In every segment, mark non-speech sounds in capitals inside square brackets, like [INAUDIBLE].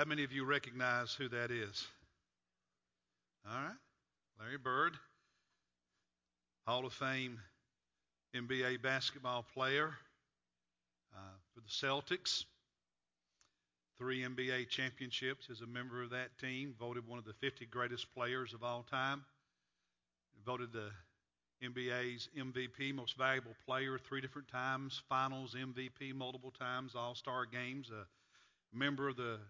How many of you recognize who that is? All right. Larry Bird, Hall of Fame NBA basketball player uh, for the Celtics. Three NBA championships as a member of that team. Voted one of the 50 greatest players of all time. Voted the NBA's MVP, most valuable player, three different times. Finals MVP multiple times. All Star games. A member of the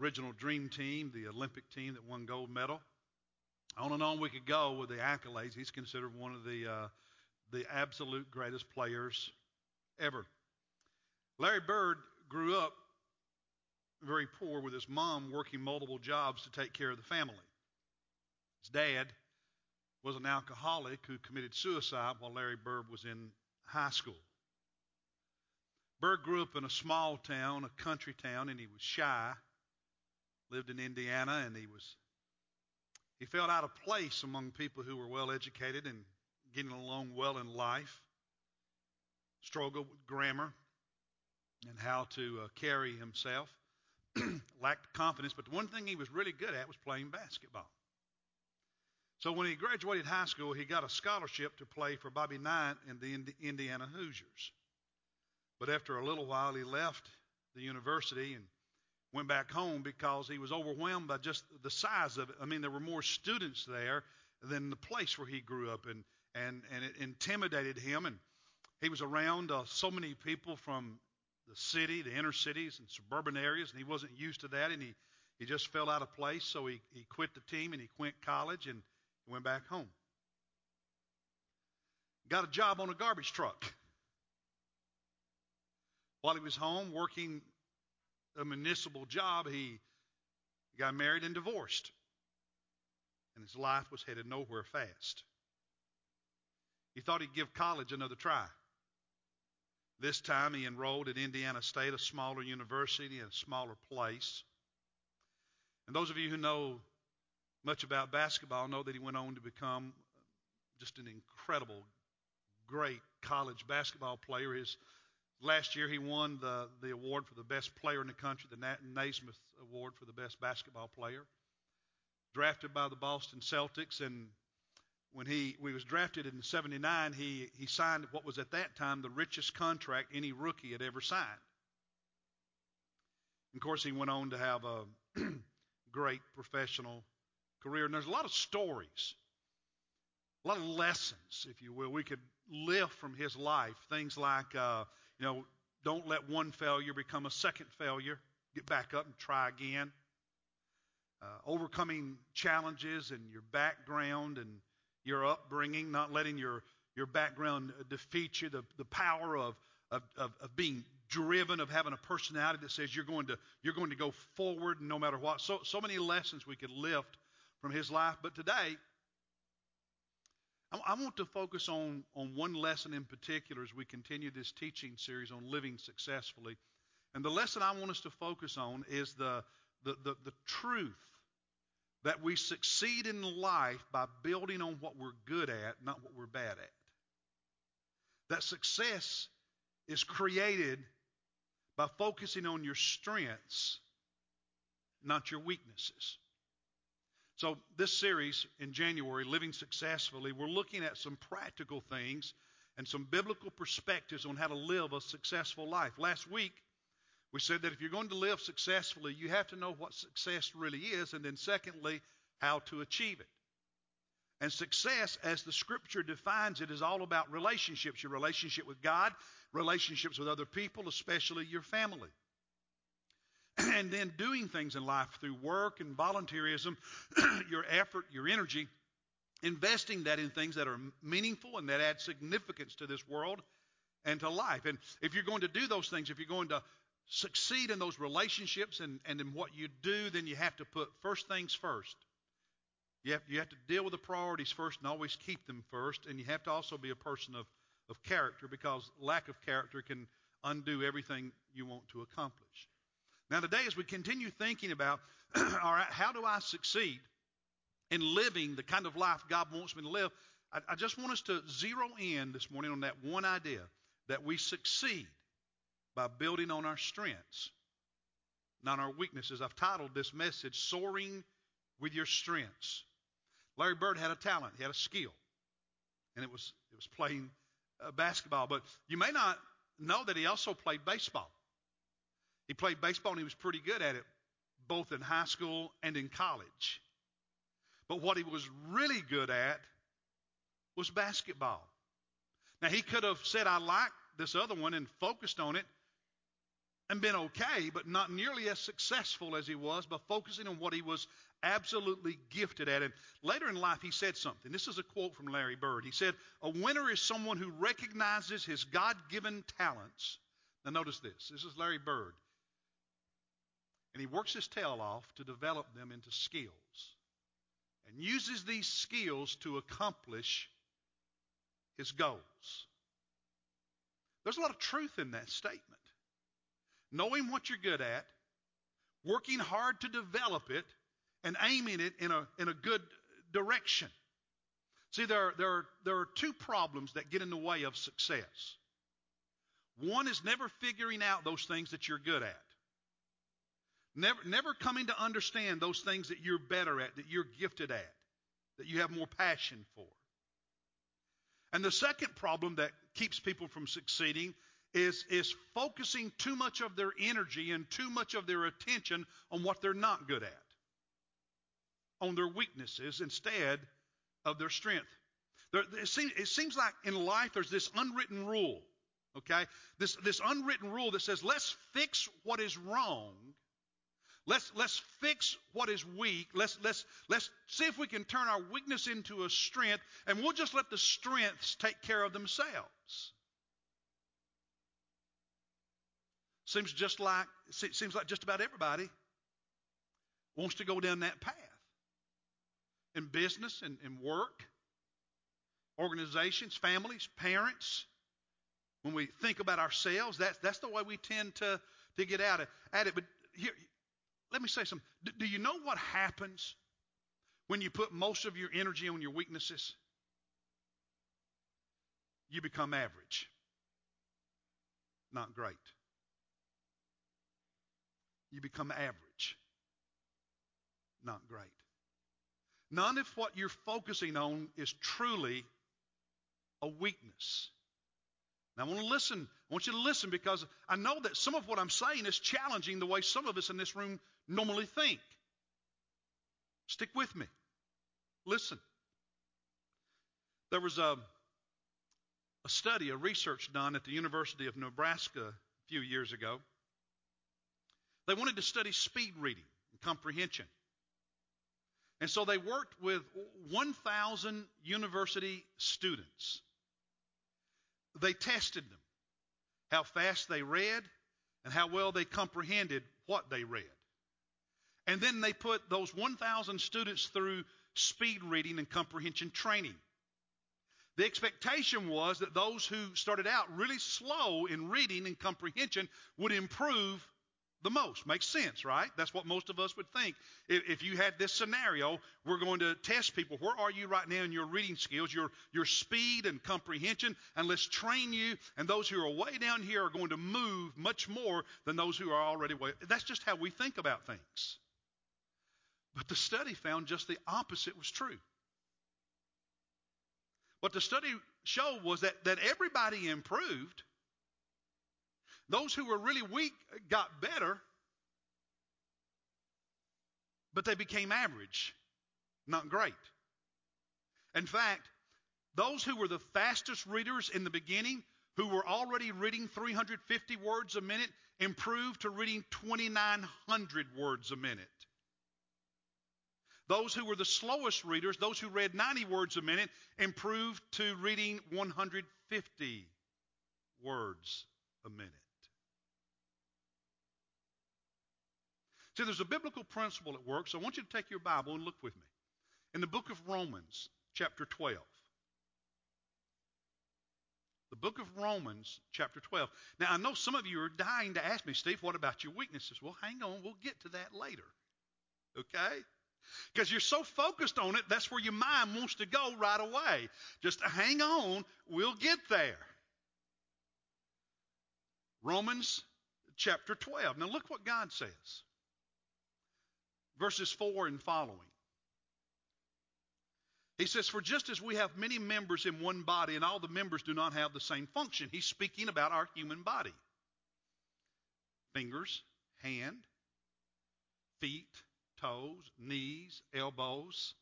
original Dream Team, the Olympic team that won gold medal. On and on we could go with the accolades. He's considered one of the uh, the absolute greatest players ever. Larry Bird grew up very poor with his mom working multiple jobs to take care of the family. His dad was an alcoholic who committed suicide while Larry Bird was in high school. Bird grew up in a small town, a country town, and he was shy. Lived in Indiana, and he was he felt out of place among people who were well educated and getting along well in life. Struggled with grammar and how to uh, carry himself. [CLEARS THROAT] Lacked confidence, but the one thing he was really good at was playing basketball. So when he graduated high school, he got a scholarship to play for Bobby Knight and the Indiana Hoosiers. But after a little while, he left the university and went back home because he was overwhelmed by just the size of it. I mean, there were more students there than the place where he grew up, and and and it intimidated him. And he was around uh, so many people from the city, the inner cities, and suburban areas, and he wasn't used to that, and he he just fell out of place. So he he quit the team and he quit college and went back home. Got a job on a garbage truck. While he was home working a municipal job, he got married and divorced. And his life was headed nowhere fast. He thought he'd give college another try. This time he enrolled at Indiana State, a smaller university in a smaller place. And those of you who know much about basketball know that he went on to become just an incredible, great college basketball player. His Last year, he won the, the award for the best player in the country, the Naismith Award for the best basketball player. Drafted by the Boston Celtics, and when he, he was drafted in '79, he, he signed what was at that time the richest contract any rookie had ever signed. of course, he went on to have a [CLEARS THROAT] great professional career. And there's a lot of stories, a lot of lessons, if you will, we could lift from his life. Things like uh, you know, don't let one failure become a second failure. Get back up and try again. Uh, overcoming challenges and your background and your upbringing, not letting your, your background defeat you. The, the power of, of, of, of being driven, of having a personality that says you're going to, you're going to go forward no matter what. So, so many lessons we could lift from his life. But today, I want to focus on, on one lesson in particular as we continue this teaching series on living successfully. And the lesson I want us to focus on is the, the, the, the truth that we succeed in life by building on what we're good at, not what we're bad at. That success is created by focusing on your strengths, not your weaknesses. So, this series in January, Living Successfully, we're looking at some practical things and some biblical perspectives on how to live a successful life. Last week, we said that if you're going to live successfully, you have to know what success really is, and then, secondly, how to achieve it. And success, as the scripture defines it, is all about relationships your relationship with God, relationships with other people, especially your family. [CLEARS THROAT] and then doing things in life through work and volunteerism, [CLEARS THROAT] your effort, your energy, investing that in things that are meaningful and that add significance to this world and to life. And if you're going to do those things, if you're going to succeed in those relationships and, and in what you do, then you have to put first things first. You have, you have to deal with the priorities first and always keep them first. And you have to also be a person of, of character because lack of character can undo everything you want to accomplish. Now, today, as we continue thinking about, [CLEARS THROAT] all right, how do I succeed in living the kind of life God wants me to live, I, I just want us to zero in this morning on that one idea that we succeed by building on our strengths, not our weaknesses. I've titled this message, Soaring with Your Strengths. Larry Bird had a talent, he had a skill, and it was, it was playing uh, basketball. But you may not know that he also played baseball. He played baseball and he was pretty good at it, both in high school and in college. But what he was really good at was basketball. Now, he could have said, I like this other one and focused on it and been okay, but not nearly as successful as he was by focusing on what he was absolutely gifted at. And later in life, he said something. This is a quote from Larry Bird. He said, A winner is someone who recognizes his God given talents. Now, notice this. This is Larry Bird. And he works his tail off to develop them into skills and uses these skills to accomplish his goals. There's a lot of truth in that statement. Knowing what you're good at, working hard to develop it, and aiming it in a, in a good direction. See, there are, there, are, there are two problems that get in the way of success. One is never figuring out those things that you're good at. Never, never coming to understand those things that you're better at, that you're gifted at, that you have more passion for. And the second problem that keeps people from succeeding is, is focusing too much of their energy and too much of their attention on what they're not good at, on their weaknesses instead of their strength. There, it, seems, it seems like in life there's this unwritten rule, okay? This, this unwritten rule that says, let's fix what is wrong Let's, let's fix what is weak. Let's, let's, let's see if we can turn our weakness into a strength, and we'll just let the strengths take care of themselves. Seems just like seems like just about everybody wants to go down that path. In business and in work, organizations, families, parents, when we think about ourselves, that's that's the way we tend to to get out at it. But here, let me say something. Do, you know what happens when you put most of your energy on your weaknesses? You become average, not great. You become average, not great. None of what you're focusing on is truly a weakness. Now, I want to listen. I want you to listen because I know that some of what I'm saying is challenging the way some of us in this room normally think. Stick with me. Listen. There was a, a study, a research done at the University of Nebraska a few years ago. They wanted to study speed reading and comprehension. And so they worked with 1,000 university students they tested them how fast they read and how well they comprehended what they read. And then they put those 1,000 students through speed reading and comprehension training. The expectation was that those who started out really slow in reading and comprehension would improve the most. Makes sense, right? That's what most of us would think. If, if, you had this scenario, we're going to test people. Where are you right now in your reading skills, your, your speed and comprehension? And let's train you. And those who are way down here are going to move much more than those who are already way. That's just how we think about things. But the study found just the opposite was true. What the study showed was that, that everybody improved those who were really weak got better, but they became average, not great. In fact, those who were the fastest readers in the beginning, who were already reading 350 words a minute, improved to reading 2,900 words a minute. Those who were the slowest readers, those who read 90 words a minute, improved to reading 150 words a minute. See, there's a biblical principle at work, so I want you to take your Bible and look with me. In the book of Romans, chapter 12. The book of Romans, chapter 12. Now, I know some of you are dying to ask me, Steve, what about your weaknesses? Well, hang on, we'll get to that later. Okay? Because you're so focused on it, that's where your mind wants to go right away. Just hang on, we'll get there. Romans chapter 12. Now, look what God says. Verses 4 and following. He says, For just as we have many members in one body, and all the members do not have the same function, he's speaking about our human body fingers, hand, feet, toes, knees, elbows,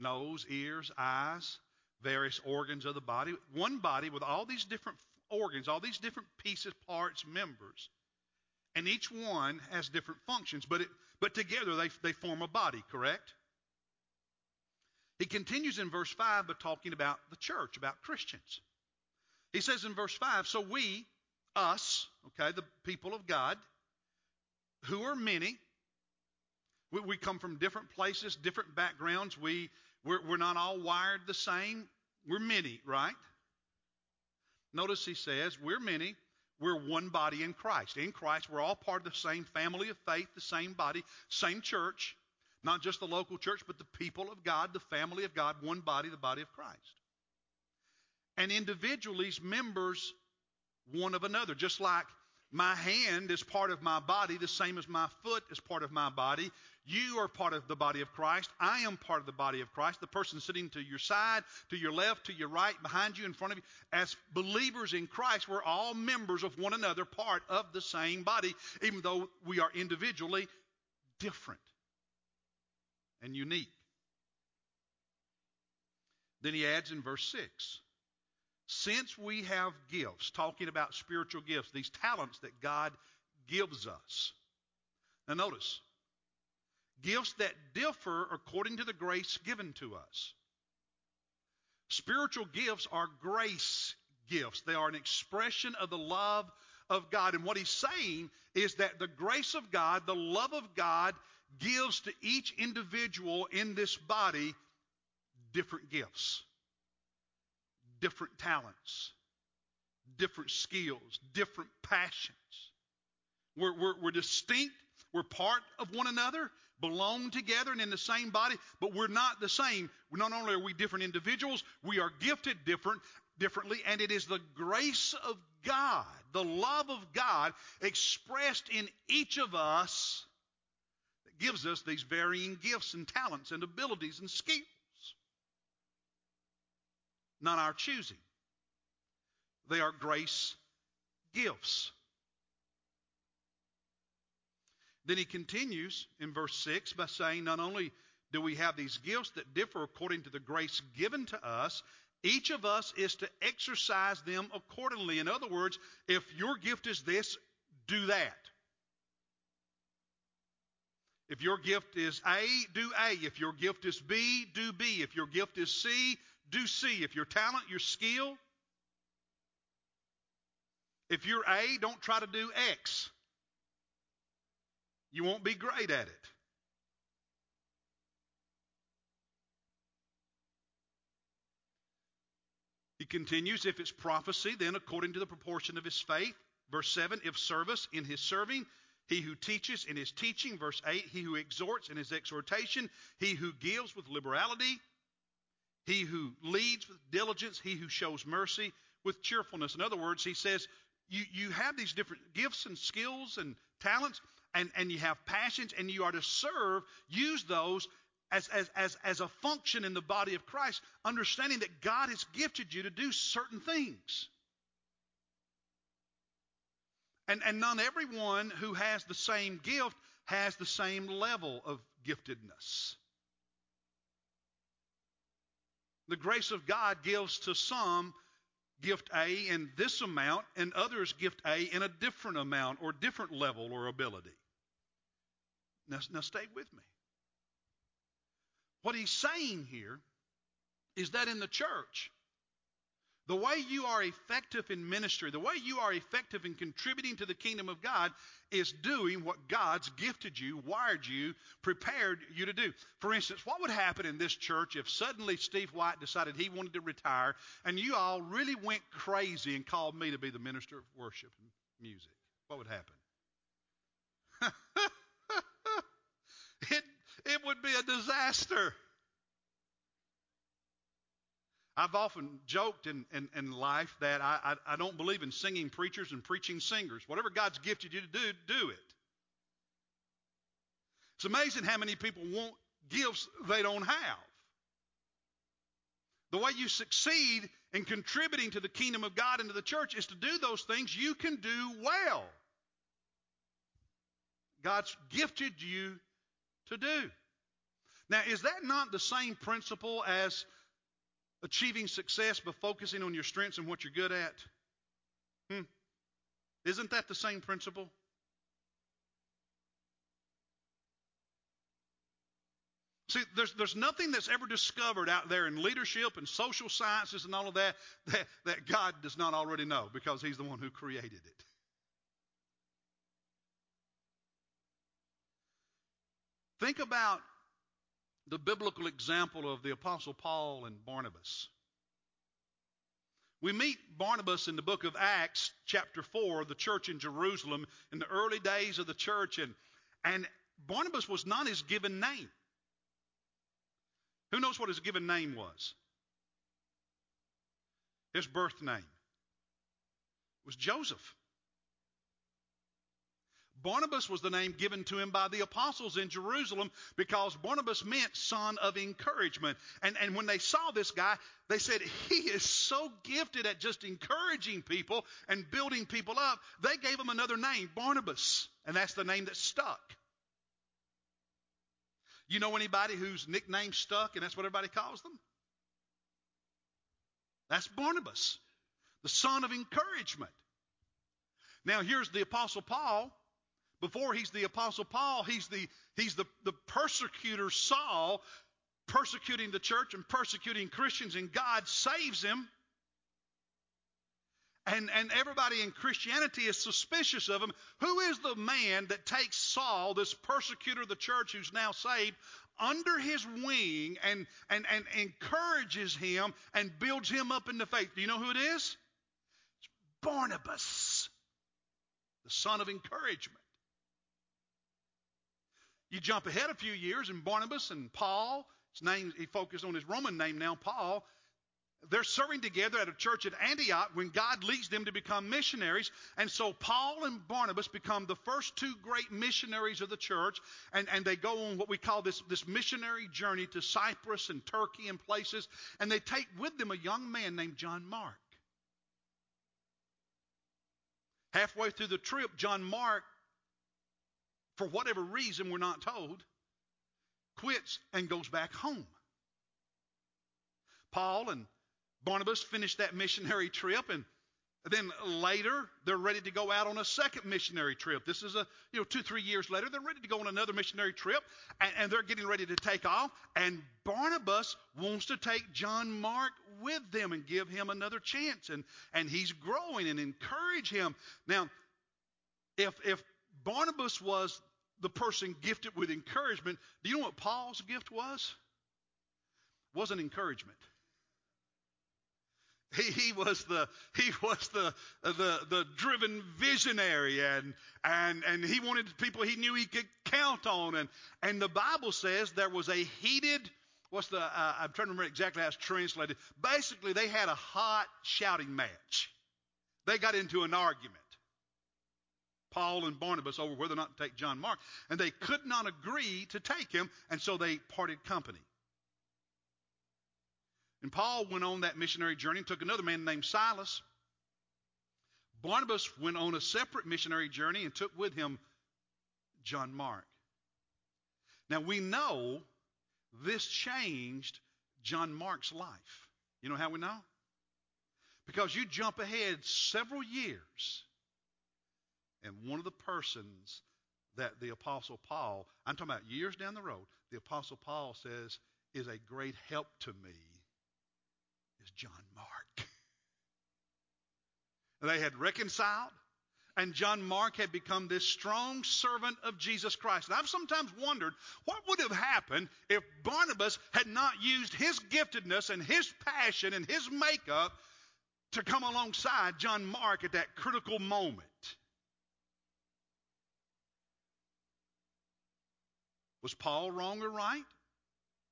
nose, ears, eyes, various organs of the body. One body with all these different organs, all these different pieces, parts, members. And each one has different functions, but, it, but together they, they form a body, correct? He continues in verse 5 by talking about the church, about Christians. He says in verse 5 So we, us, okay, the people of God, who are many, we, we come from different places, different backgrounds. We, we're, we're not all wired the same. We're many, right? Notice he says, We're many. We're one body in Christ. In Christ, we're all part of the same family of faith, the same body, same church. Not just the local church, but the people of God, the family of God, one body, the body of Christ. And individually, members one of another. Just like my hand is part of my body, the same as my foot is part of my body. You are part of the body of Christ. I am part of the body of Christ. The person sitting to your side, to your left, to your right, behind you, in front of you. As believers in Christ, we're all members of one another, part of the same body, even though we are individually different and unique. Then he adds in verse 6 since we have gifts, talking about spiritual gifts, these talents that God gives us. Now, notice, gifts that differ according to the grace given to us. Spiritual gifts are grace gifts, they are an expression of the love of God. And what he's saying is that the grace of God, the love of God, gives to each individual in this body different gifts different talents, different skills, different passions. We're, we're, we're distinct. We're part of one another, belong together and in the same body, but we're not the same. Not only are we different individuals, we are gifted different, differently, and it is the grace of God, the love of God expressed in each of us that gives us these varying gifts and talents and abilities and skills not our choosing. They are grace gifts. Then he continues in verse 6 by saying, Not only do we have these gifts that differ according to the grace given to us, each of us is to exercise them accordingly. In other words, if your gift is this, do that. If your gift is A, do A. If your gift is B, do B. If your gift is C, do C. If your talent, your skill, if you're A, don't try to do X. You won't be great at it. He continues, if it's prophecy, then according to the proportion of his faith. Verse 7, if service in his serving, he who teaches in his teaching. Verse 8, he who exhorts in his exhortation, he who gives with liberality. He who leads with diligence, he who shows mercy with cheerfulness. In other words, he says, you, you have these different gifts and skills and talents, and, and you have passions, and you are to serve, use those as, as, as, as a function in the body of Christ, understanding that God has gifted you to do certain things. And, and not everyone who has the same gift has the same level of giftedness. The grace of God gives to some gift A in this amount, and others gift A in a different amount or different level or ability. Now, now stay with me. What he's saying here is that in the church, the way you are effective in ministry, the way you are effective in contributing to the kingdom of God is doing what God's gifted you, wired you, prepared you to do. For instance, what would happen in this church if suddenly Steve White decided he wanted to retire and you all really went crazy and called me to be the minister of worship and music? What would happen? [LAUGHS] it, it would be a disaster. I've often joked in, in, in life that I, I, I don't believe in singing preachers and preaching singers. Whatever God's gifted you to do, do it. It's amazing how many people want gifts they don't have. The way you succeed in contributing to the kingdom of God and to the church is to do those things you can do well. God's gifted you to do. Now, is that not the same principle as achieving success by focusing on your strengths and what you're good at? Hmm. Isn't that the same principle? See, there's, there's nothing that's ever discovered out there in leadership and social sciences and all of that, that that God does not already know because He's the one who created it. Think about the biblical example of the Apostle Paul and Barnabas. We meet Barnabas in the book of Acts, chapter 4, the church in Jerusalem, in the early days of the church, and, and Barnabas was not his given name. Who knows what his given name was? His birth name was Joseph. Barnabas was the name given to him by the apostles in Jerusalem because Barnabas meant son of encouragement. And, and when they saw this guy, they said, He is so gifted at just encouraging people and building people up. They gave him another name, Barnabas. And that's the name that stuck. You know anybody whose nickname stuck and that's what everybody calls them? That's Barnabas, the son of encouragement. Now, here's the Apostle Paul. Before he's the Apostle Paul, he's the, he's the, the persecutor Saul, persecuting the church and persecuting Christians, and God saves him. And, and everybody in Christianity is suspicious of him. Who is the man that takes Saul, this persecutor of the church who's now saved, under his wing and, and, and encourages him and builds him up in the faith? Do you know who it is? It's Barnabas, the son of encouragement. You jump ahead a few years, and Barnabas and Paul, his name, he focused on his Roman name now, Paul, they're serving together at a church at Antioch when God leads them to become missionaries. And so Paul and Barnabas become the first two great missionaries of the church. And, and they go on what we call this, this missionary journey to Cyprus and Turkey and places. And they take with them a young man named John Mark. Halfway through the trip, John Mark, for whatever reason we're not told, quits and goes back home. Paul and Barnabas finish that missionary trip and then later they're ready to go out on a second missionary trip. This is a you know two three years later they're ready to go on another missionary trip and, and they're getting ready to take off. And Barnabas wants to take John Mark with them and give him another chance and and he's growing and encourage him. Now, if if Barnabas was the person gifted with encouragement, do you know what Paul's gift was? Wasn't encouragement. He, he was the he was the the the driven visionary and and and he wanted people he knew he could count on and and the Bible says there was a heated what's the uh, I'm trying to remember exactly how it's translated. Basically, they had a hot shouting match. They got into an argument. Paul and Barnabas over whether or not to take John Mark, and they could not agree to take him, and so they parted company. And Paul went on that missionary journey and took another man named Silas. Barnabas went on a separate missionary journey and took with him John Mark. Now we know this changed John Mark's life. You know how we know? Because you jump ahead several years, and one of the persons that the Apostle Paul, I'm talking about years down the road, the Apostle Paul says is a great help to me is John Mark. [LAUGHS] They had reconciled, and John Mark had become this strong servant of Jesus Christ. And I've sometimes wondered what would have happened if Barnabas had not used his giftedness and his passion and his makeup to come alongside John Mark at that critical moment. Was Paul wrong or right?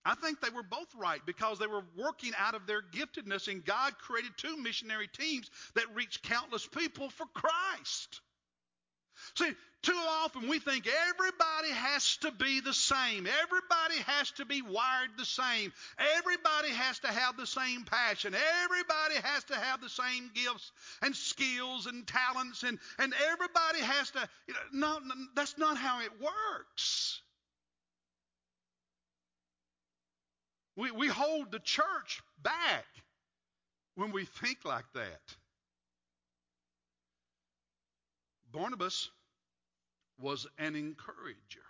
I think they were both right because they were working out of their giftedness, and God created two missionary teams that reached countless people for Christ. See, too often we think everybody has to be the same. Everybody has to be wired the same. Everybody has to have the same passion. Everybody has to have the same gifts and skills and talents and, and everybody has to you know, no, that's not how it works. We, we hold the church back when we think like that. Barnabas was an encourager.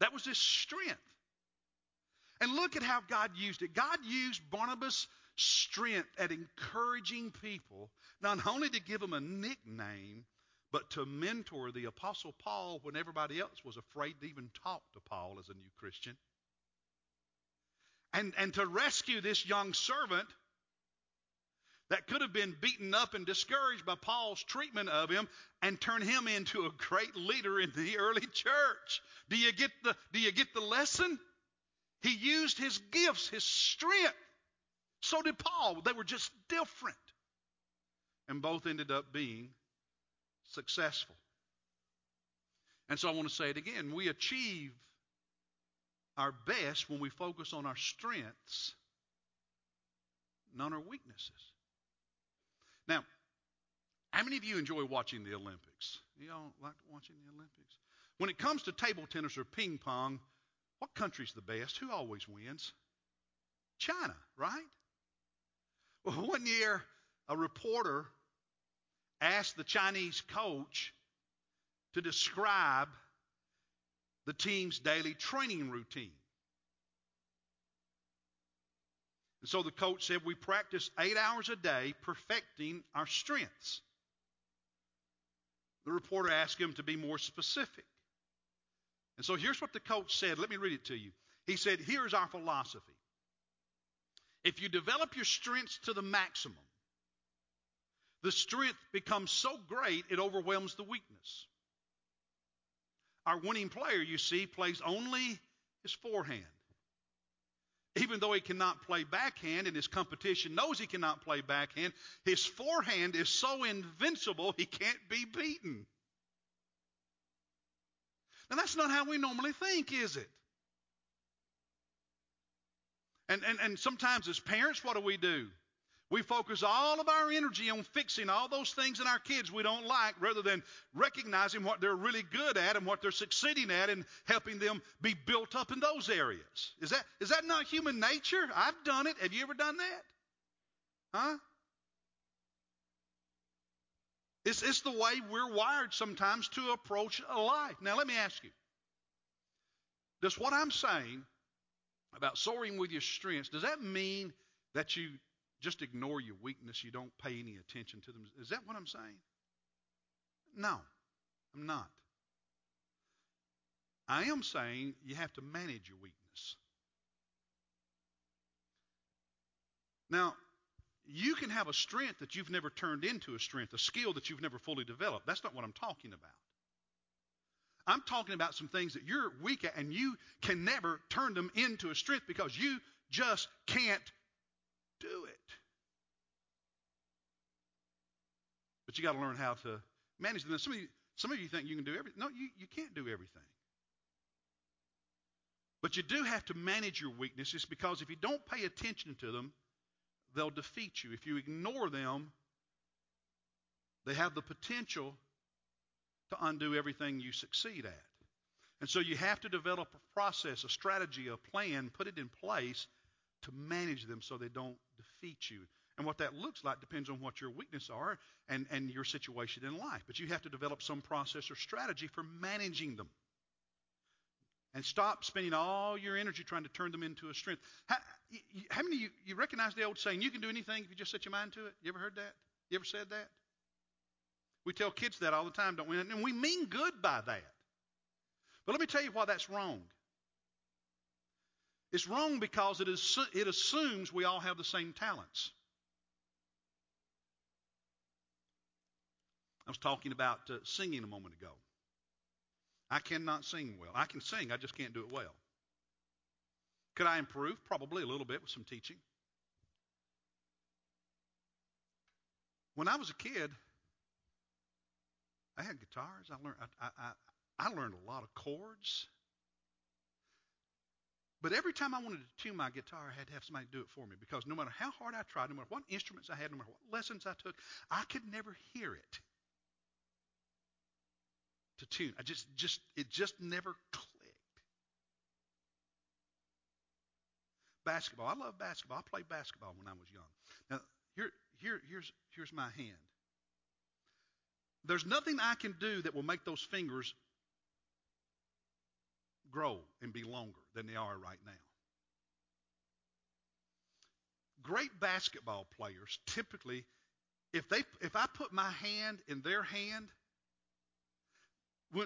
That was his strength. And look at how God used it. God used Barnabas' strength at encouraging people, not only to give them a nickname, but to mentor the Apostle Paul when everybody else was afraid to even talk to Paul as a new Christian. And, and to rescue this young servant that could have been beaten up and discouraged by Paul's treatment of him and turn him into a great leader in the early church. Do you get the, do you get the lesson? He used his gifts, his strength. So did Paul. They were just different. And both ended up being successful. And so I want to say it again. We achieve our best when we focus on our strengths, not our weaknesses. Now, how many of you enjoy watching the Olympics? You all like watching the Olympics? When it comes to table tennis or ping pong, what country's the best? Who always wins? China, right? Well, [LAUGHS] one year, a reporter asked the Chinese coach to describe the team's daily training routine. And so the coach said, We practice eight hours a day, perfecting our strengths. The reporter asked him to be more specific. And so here's what the coach said. Let me read it to you. He said, Here's our philosophy. If you develop your strengths to the maximum, the strength becomes so great it overwhelms the weakness. Our winning player, you see, plays only his forehand. Even though he cannot play backhand and his competition knows he cannot play backhand, his forehand is so invincible he can't be beaten. Now, that's not how we normally think, is it? And, and, and sometimes as parents, what do we do? We focus all of our energy on fixing all those things in our kids we don't like rather than recognizing what they're really good at and what they're succeeding at and helping them be built up in those areas. Is that, is that not human nature? I've done it. Have you ever done that? Huh? It's, it's the way we're wired sometimes to approach a life. Now, let me ask you Does what I'm saying about soaring with your strengths, does that mean that you just ignore your weakness, you don't pay any attention to them. Is that what I'm saying? No, I'm not. I am saying you have to manage your weakness. Now, you can have a strength that you've never turned into a strength, a skill that you've never fully developed. That's not what I'm talking about. I'm talking about some things that you're weak at and you can never turn them into a strength because you just can't do it. But you got to learn how to manage them. Some of you, some of you think you can do everything. No, you, you can't do everything. But you do have to manage your weaknesses because if you don't pay attention to them, they'll defeat you. If you ignore them, they have the potential to undo everything you succeed at. And so you have to develop a process, a strategy, a plan, put it in place to manage them so they don't defeat you. And what that looks like depends on what your weaknesses are and, and your situation in life. But you have to develop some process or strategy for managing them. And stop spending all your energy trying to turn them into a strength. How, how many of you, you recognize the old saying, you can do anything if you just set your mind to it? You ever heard that? You ever said that? We tell kids that all the time, don't we? And we mean good by that. But let me tell you why that's wrong. It's wrong because it, is, it assumes we all have the same talents. Was talking about uh, singing a moment ago. I cannot sing well. I can sing, I just can't do it well. Could I improve? Probably a little bit with some teaching. When I was a kid, I had guitars. I learned I, I, I learned a lot of chords. But every time I wanted to tune my guitar, I had to have somebody do it for me because no matter how hard I tried, no matter what instruments I had, no matter what lessons I took, I could never hear it to tune. I just, just, it just never clicked. Basketball. I love basketball. I played basketball when I was young. Now, here, here, here's, here's my hand. There's nothing I can do that will make those fingers grow and be longer than they are right now. Great basketball players typically, if they if I put my hand in their hand,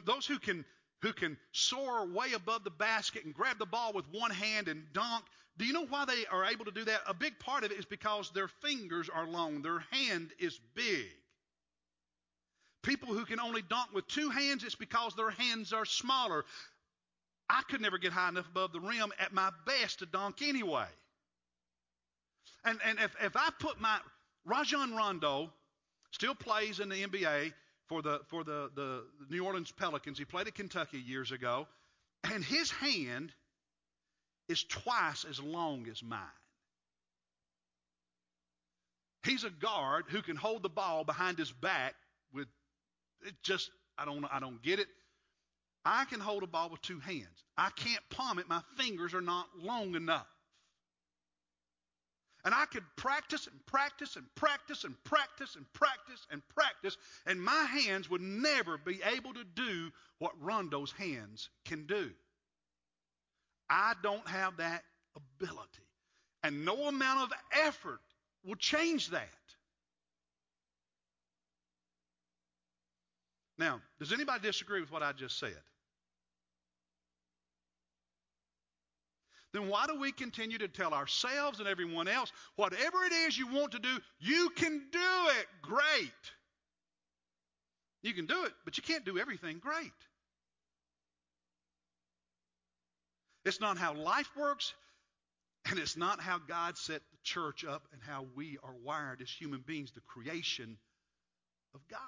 those who can who can soar way above the basket and grab the ball with one hand and dunk. Do you know why they are able to do that? A big part of it is because their fingers are long, their hand is big. People who can only dunk with two hands, it's because their hands are smaller. I could never get high enough above the rim at my best to dunk anyway. And, and if, if I put my Rajon Rondo still plays in the NBA for the for the, the New Orleans Pelicans. He played at Kentucky years ago, and his hand is twice as long as mine. He's a guard who can hold the ball behind his back with it just I don't I don't get it. I can hold a ball with two hands. I can't palm it. My fingers are not long enough. And I could practice and practice and practice and practice and practice and practice, and my hands would never be able to do what Rondo's hands can do. I don't have that ability. And no amount of effort will change that. Now, does anybody disagree with what I just said? Then why do we continue to tell ourselves and everyone else, whatever it is you want to do, you can do it great? You can do it, but you can't do everything great. It's not how life works, and it's not how God set the church up and how we are wired as human beings, the creation of God.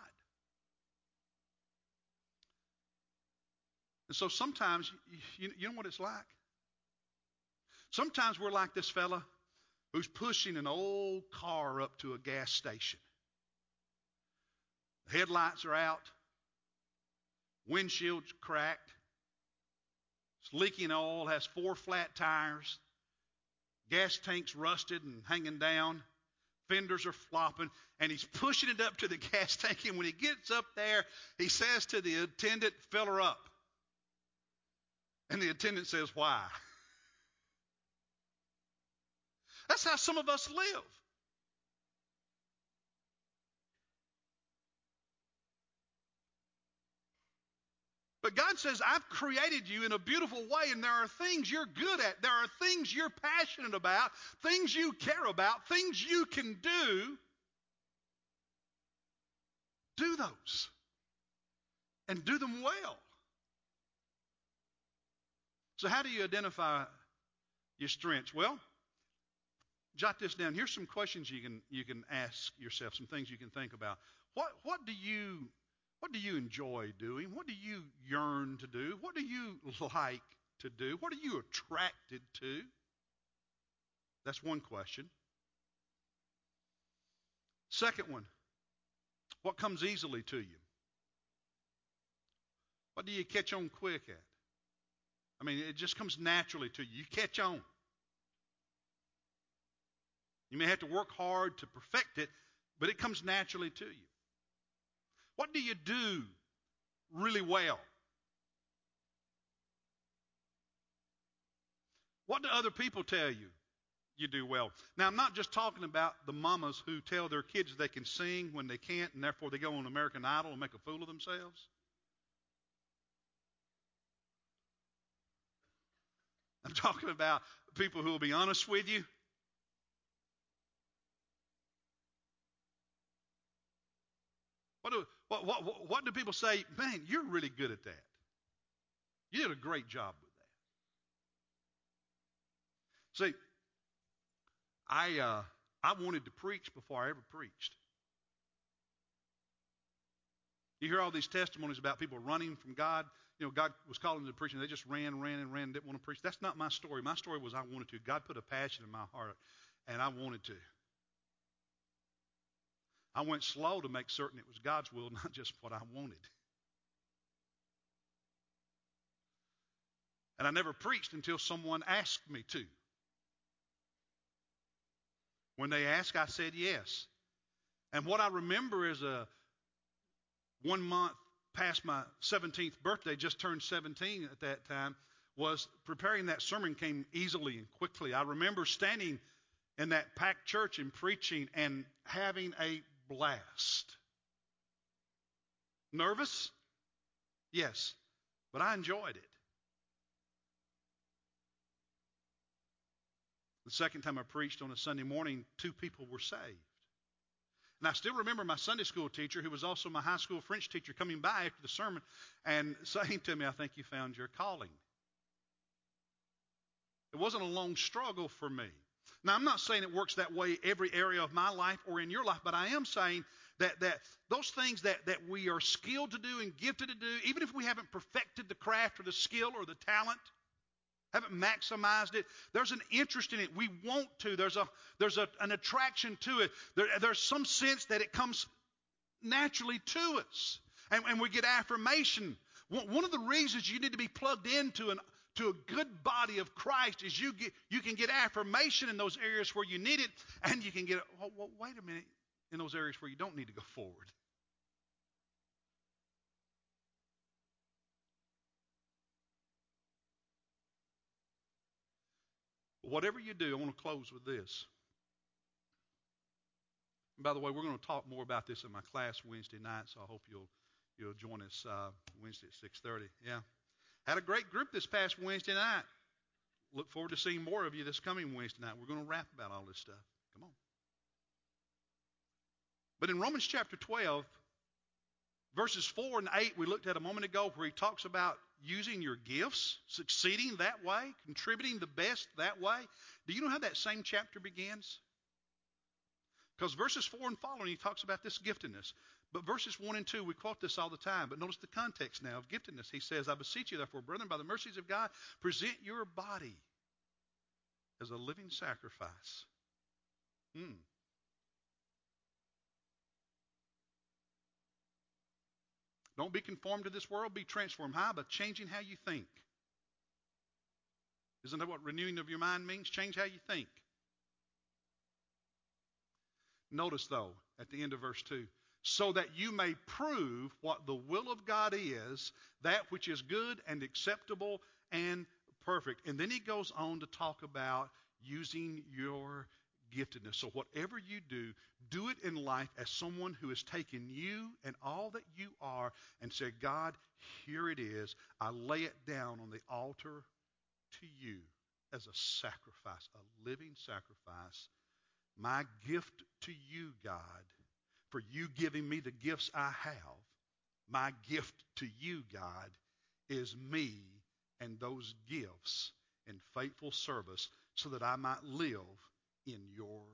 And so sometimes, you, you know what it's like? Sometimes we're like this fella who's pushing an old car up to a gas station. The headlights are out, windshield's cracked, it's leaking oil, has four flat tires, gas tank's rusted and hanging down, fenders are flopping, and he's pushing it up to the [LAUGHS] gas tank. And when he gets up there, he says to the attendant, Fill her up. And the attendant says, Why? [LAUGHS] That's how some of us live. But God says, I've created you in a beautiful way, and there are things you're good at. There are things you're passionate about, things you care about, things you can do. Do those. And do them well. So, how do you identify your strengths? Well, jot this down. Here's some questions you can you can ask yourself, some things you can think about. What what do you what do you enjoy doing? What do you yearn to do? What do you [LAUGHS] like to do? What are you attracted to? That's one question. Second one, what comes easily to you? What do you catch on quick at? I mean, it just comes naturally to you. You catch on. You may have to work hard to perfect it, but it comes naturally to you. What do you do really well? What do other people tell you you do well? Now, I'm not just talking about the mamas who tell their kids they can sing when they can't, and therefore they go on American Idol and make a fool of themselves. I'm talking about people who will be honest with you What do, what, what, what do people say? Man, you're really good at that. You did a great job with that. See, I, uh, I wanted to preach before I ever preached. You hear all these testimonies about people running from God. You know, God was calling them to preach, and they just ran, ran, and ran, didn't want to preach. That's not my story. My story was I wanted to. God put a passion in my heart, and I wanted to. I went slow to make certain it was God's will, [LAUGHS] not just what I wanted. And I never preached until someone asked me to. When they asked, I said yes. And what I remember is a one month past my 17th birthday, just turned 17 at that time, was preparing that sermon came easily and quickly. I remember standing in that packed church and preaching and having a blast. Nervous? Yes, but I enjoyed it. The second time I preached on a Sunday morning, two people were saved. And I still remember my Sunday school teacher, who was also my high school French teacher, coming by after the sermon and [LAUGHS] saying to me, I think you found your calling. It wasn't a long struggle for me. Now, I'm not saying it works that way every area of my life or in your life, but I am saying that, that those things that, that we are skilled to do and gifted to do, even if we haven't perfected the craft or the skill or the talent, haven't maximized it. There's an interest in it. We want to. There's a there's a, an attraction to it. There, there's some sense that it comes naturally to us, and, and we get affirmation. One of the reasons you need to be plugged into an to a good body of Christ is you get you can get affirmation in those areas where you need it, and you can get oh, well, wait a minute in those areas where you don't need to go forward. Whatever you do, I want to close with this. And by the way, we're going to talk more about this in my class Wednesday night, so I hope you'll you'll join us uh, Wednesday at 6:30. Yeah, had a great group this past Wednesday night. Look forward to seeing more of you this coming Wednesday night. We're going to rap about all this stuff. Come on. But in Romans chapter 12, verses 4 and 8, we looked at a moment ago where he talks about using your gifts, succeeding that way, contributing the best that way. Do you know how that same chapter begins? Because verses 4 and following, he talks about this giftedness. But verses 1 and 2, we quote this all the time. But notice the context now of giftedness. He says, I beseech you, therefore, brethren, by the mercies of God, present your body as a living sacrifice. Hmm. Don't be conformed to this world, be transformed. How? By changing how you think. Isn't that what renewing of your mind means? Change how you think. Notice, though, at the end of verse 2 so that you may prove what the will of God is, that which is good and acceptable and perfect. And then he goes on to talk about using your giftedness. So, whatever you do, do it in life as someone who has taken you and all that you are and said, God, here it is. I lay it down on the altar to you as a sacrifice, a living sacrifice. My gift to you, God, for you giving me the gifts I have. My gift to you, God, is me and those gifts in faithful service so that I might live in your